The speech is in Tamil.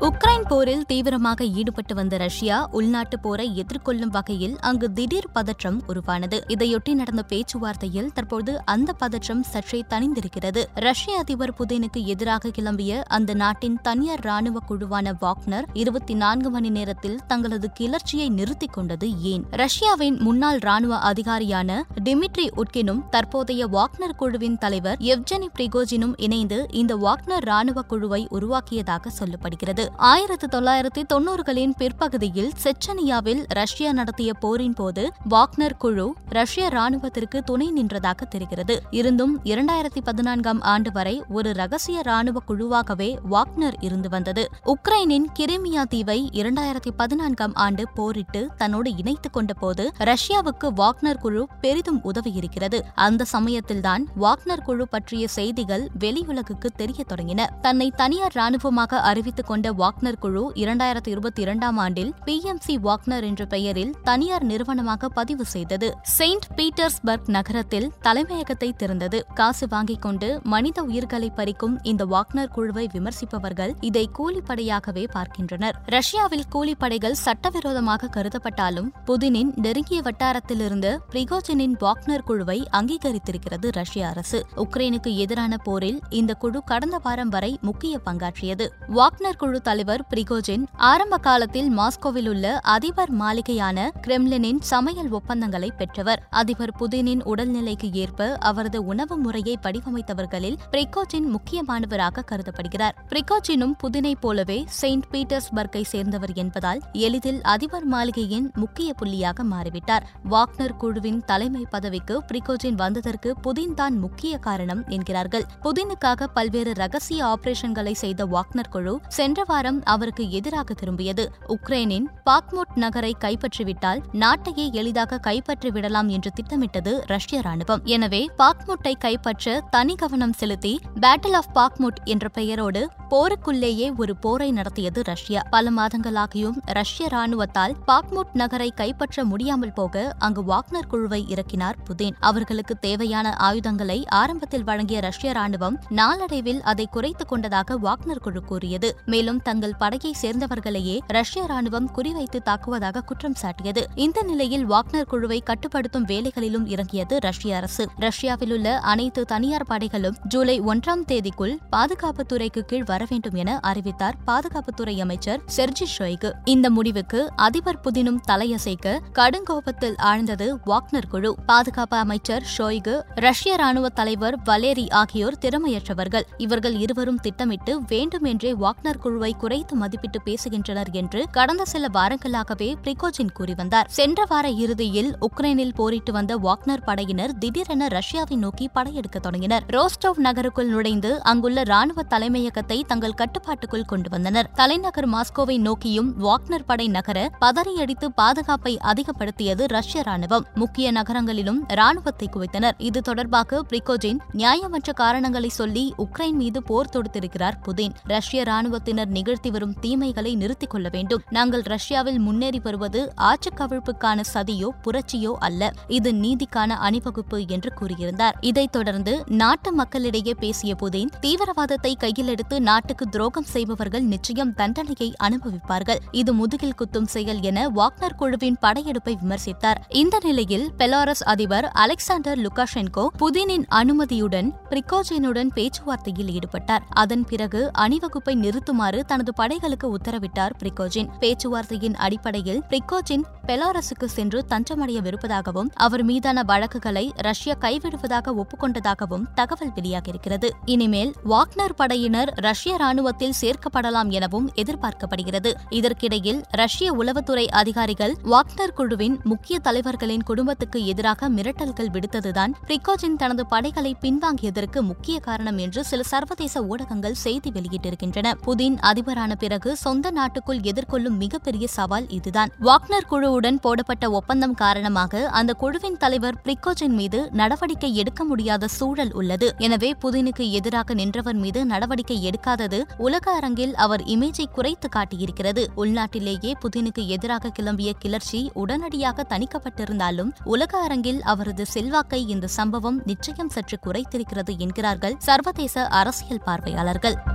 உக்ரைன் போரில் தீவிரமாக ஈடுபட்டு வந்த ரஷ்யா உள்நாட்டு போரை எதிர்கொள்ளும் வகையில் அங்கு திடீர் பதற்றம் உருவானது. இதையொட்டி நடந்த பேச்சுவார்த்தையில் தற்போது அந்த பதற்றம் சற்றே தணிந்திருக்கிறது. ரஷ்ய அதிபர் புதினுக்கு எதிராக கிளம்பிய அந்த நாட்டின் தனியார் ராணுவ குழுவான வாக்னர் இருபத்தி நான்கு மணி நேரத்தில் தங்களது கிளர்ச்சியை நிறுத்திக் கொண்டது ஏன்? ரஷ்யாவின் முன்னாள் ராணுவ அதிகாரியான டிமிட்ரி உட்கினும் தற்போதைய வாக்னர் குழுவின் தலைவர் எவ்ஜெனி பிரிகோஜினும் இணைந்து இந்த வாக்னர் ராணுவ குழுவை உருவாக்கியதாக சொல்லப்படுகிறது. ஆயிரத்து தொள்ளாயிரத்தி தொன்னூறுகளின் பிற்பகுதியில் செச்சனியாவில் ரஷ்யா நடத்திய போரின் போது வாக்னர் குழு ரஷ்ய ராணுவத்திற்கு துணை நின்றதாக தெரிகிறது. இருந்தும் இரண்டாயிரத்தி பதினான்காம் ஆண்டு வரை ஒரு ரகசிய ராணுவ குழுவாகவே வாக்னர் இருந்து வந்தது. உக்ரைனின் கிரிமியா தீவை இரண்டாயிரத்தி பதினான்காம் ஆண்டு போரிட்டு தன்னோடு இணைத்துக் கொண்ட போது ரஷ்யாவுக்கு வாக்னர் குழு பெரிதும் உதவியிருக்கிறது. அந்த சமயத்தில்தான் வாக்னர் குழு பற்றிய செய்திகள் வெளியுலகுக்கு தெரிய தொடங்கின. தன்னை தனியார் ராணுவமாக அறிவித்துக் கொண்ட வாக்னர் குழு இரண்டாயிரத்தி இருபத்தி இரண்டாம் ஆண்டில் பி எம் சி வாக்னர் என்ற பெயரில் தனியார் நிறுவனமாக பதிவு செய்தது. செயின்ட் பீட்டர்ஸ்பர்க் நகரத்தில் தலைமையகத்தை திறந்தது. காசு வாங்கிக் கொண்டு மனித உயிர்களை பறிக்கும் இந்த வாக்னர் குழுவை விமர்சிப்பவர்கள் இதை கூலிப்படையாகவே பார்க்கின்றனர். ரஷ்யாவில் கூலிப்படைகள் சட்டவிரோதமாக கருதப்பட்டாலும் புதினின் நெருங்கிய வட்டாரத்திலிருந்து பிரிகோஜினின் வாக்னர் குழுவை அங்கீகரித்திருக்கிறது ரஷ்ய அரசு. உக்ரைனுக்கு எதிரான போரில் இந்த குழு கடந்த வாரம் வரை முக்கிய பங்காற்றியது. வாக்னர் குழு தலைவர் பிரிகோஜின் ஆரம்ப காலத்தில் மாஸ்கோவில் உள்ள அதிபர் மாளிகையான கிரெம்லினின் சமையல் ஒப்பந்தங்களை பெற்றவர். அதிபர் புதினின் உடல்நிலைக்கு ஏற்ப அவரது உணவு முறையை வடிவமைத்தவர்களில் பிரிகோஜின் முக்கியமானவராக கருதப்படுகிறார். பிரிகோஜினும் புதினை போலவே செயின்ட் பீட்டர்ஸ்பர்க்கை சேர்ந்தவர் என்பதால் எளிதில் அதிபர் மாளிகையின் முக்கிய புள்ளியாக மாறிவிட்டார். வாக்னர் குழுவின் தலைமை பதவிக்கு பிரிகோஜின் வந்ததற்கு புதின் தான் முக்கிய காரணம் என்கிறார்கள். புதினுக்காக பல்வேறு ரகசிய ஆபரேஷன்களை செய்த வாக்னர் குழு சென்ற வாரம் அவருக்கு எதிராக திரும்பியது. உக்ரைனின் பாக்மோட் நகரை கைப்பற்றிவிட்டால் நாட்டையே எளிதாக கைப்பற்றி விடலாம் என்று திட்டமிட்டது ரஷ்ய ராணுவம். எனவே பாக்மோட்டை கைப்பற்ற தனி கவனம் செலுத்தி பேட்டில் ஆஃப் பாக்மோட் என்ற பெயரோடு போருக்குள்ளேயே ஒரு போரை நடத்தியது ரஷ்யா. பல மாதங்களாகியும் ரஷ்ய ராணுவத்தால் பாக்முட் நகரை கைப்பற்ற முடியாமல் போக அங்கு வாக்னர் குழுவை இறக்கினார் புதின். அவர்களுக்கு தேவையான ஆயுதங்களை ஆரம்பத்தில் வழங்கிய ரஷ்ய ராணுவம் நாளடைவில் அதை குறைத்துக் கொண்டதாக வாக்னர் குழு கூறியது. மேலும் தங்கள் படையை சேர்ந்தவர்களையே ரஷ்ய ராணுவம் குறிவைத்து தாக்குவதாக குற்றம் சாட்டியது. இந்த நிலையில் வாக்னர் குழுவை கட்டுப்படுத்தும் வேலைகளிலும் இறங்கியது ரஷ்ய அரசு. ரஷ்யாவில் உள்ள அனைத்து தனியார் படைகளும் ஜூலை ஒன்றாம் தேதிக்குள் பாதுகாப்புத்துறைக்கு கீழ் வர வேண்டும் என அறிவித்தார் பாதுகாப்புத்துறை அமைச்சர் செர்ஜி ஷொய்கு. இந்த முடிவுக்கு அதிபர் புதினும் தலையசைக்க கடுங்கோபத்தில் ஆழ்ந்தது வாக்னர் குழு. பாதுகாப்பு அமைச்சர் ஷோய்கு ரஷ்ய ராணுவ தலைவர் வலேரி ஆகியோர் திறமையற்றவர்கள். இவர்கள் இருவரும் திட்டமிட்டு வேண்டுமென்றே வாக்னர் குழுவை குறைத்து மதிப்பிட்டு பேசுகின்றனர் என்று கடந்த சில வாரங்களாகவே பிரிகோஜின் கூறி வந்தார். சென்ற வார இறுதியில் உக்ரைனில் போரிட்டு வந்த வாக்னர் படையினர் திடீரென ரஷ்யாவை நோக்கி படையெடுக்க தொடங்கினர். ரோஸ்டோவ் நகருக்குள் நுழைந்து அங்குள்ள ராணுவ தலைமையகத்தை தங்கள் கட்டுப்பாட்டுக்குள் கொண்டு வந்தனர். தலைநகர் மாஸ்கோவை நோக்கியும் வாக்னர் படை நகர பதறியடித்து பாதுகாப்பை அதிகப்படுத்தியது ரஷ்ய ராணுவம் முக்கிய நகரங்களிலும் ராணுவத்தை குவித்தனர். இது தொடர்பாக பிரிகோஜின் நியாயமற்ற காரணங்களை சொல்லி உக்ரைன் மீது போர் தொடுத்திருக்கிறார் புதின். ரஷ்ய ராணுவத்தினர் நிகழ்த்தி வரும் தீமைகளை நிறுத்திக் கொள்ள வேண்டும். நாங்கள் ரஷ்யாவில் முன்னேறி வருவது ஆட்சி கவிழ்ப்புக்கான சதியோ புரட்சியோ அல்ல. இது நீதிக்கான அணிவகுப்பு என்று கூறியிருந்தார். இதைத் தொடர்ந்து நாட்டு மக்களிடையே பேசிய புதின் தீவிரவாதத்தை கையில் எடுத்து நாட்டுக்கு துரோகம் செய்பவர்கள் நிச்சயம் தண்டனையை அனுபவிப்பார்கள். இது முதுகில் குத்தும் செயல் என வாக்னர் குழுவின் படையெடுப்பை விமர்சித்தார். இந்த நிலையில் பெலாரஸ் அதிபர் அலெக்சாண்டர் லுகாஷென்கோ புதினின் அனுமதியுடன் பிரிகோஜினுடன் பேச்சுவார்த்தையில் ஈடுபட்டார். அதன் பிறகு அணிவகுப்பை நிறுத்துமாறு தனது படைகளுக்கு உத்தரவிட்டார் பிரிகோஜின். பேச்சுவார்த்தையின் அடிப்படையில் பிரிகோஜின் பெலாரஸுக்கு சென்று தஞ்சமடையவிருப்பதாகவும் அவர் மீதான வழக்குகளை ரஷ்யா கைவிடுவதாக ஒப்புக்கொண்டதாகவும் தகவல் வெளியாகியிருக்கிறது. இனிமேல் வாக்னர் படையினர் ரஷ்ய ராணுவத்தில் சேர்க்கப்படலாம் எனவும் எதிர்பார்க்கப்படுகிறது. இதற்கிடையில் ரஷ்ய உளவுத்துறை அதிகாரிகள் வாக்னர் குழுவின் முக்கிய தலைவர்களின் குடும்பத்துக்கு எதிராக மிரட்டல்கள் விடுத்ததுதான் பிரிகோஜின் தனது படைகளை பின்வாங்கியதற்கு முக்கிய காரணம் என்று சில சர்வதேச ஊடகங்கள் செய்தி வெளியிட்டிருக்கின்றன. புதின் அதிபரான பிறகு சொந்த நாட்டுக்குள் எதிர்கொள்ளும் மிகப்பெரிய சவால் இதுதான். வாக்னர் குழுவுடன் போடப்பட்ட ஒப்பந்தம் காரணமாக அந்த குழுவின் தலைவர் பிரிகோஜின் மீது நடவடிக்கை எடுக்க முடியாத சூழல் உள்ளது. எனவே புதினுக்கு எதிராக நின்றவர் மீது நடவடிக்கை எடுக்காதது உலக அரங்கில் அவர் இமேஜை குறைத்து காட்டியிருக்கிறது. உள்நாட்டிலேயே புதினுக்கு எதிராக கிளம்பிய கிளர்ச்சி உடனடியாக தணிக்கப்பட்டிருந்தாலும் உலக அரங்கில் அவரது செல்வாக்கை இந்த சம்பவம் நிச்சயம் சற்று குறைத்திருக்கிறது என்கிறார்கள் சர்வதேச அரசியல் பார்வையாளர்கள்.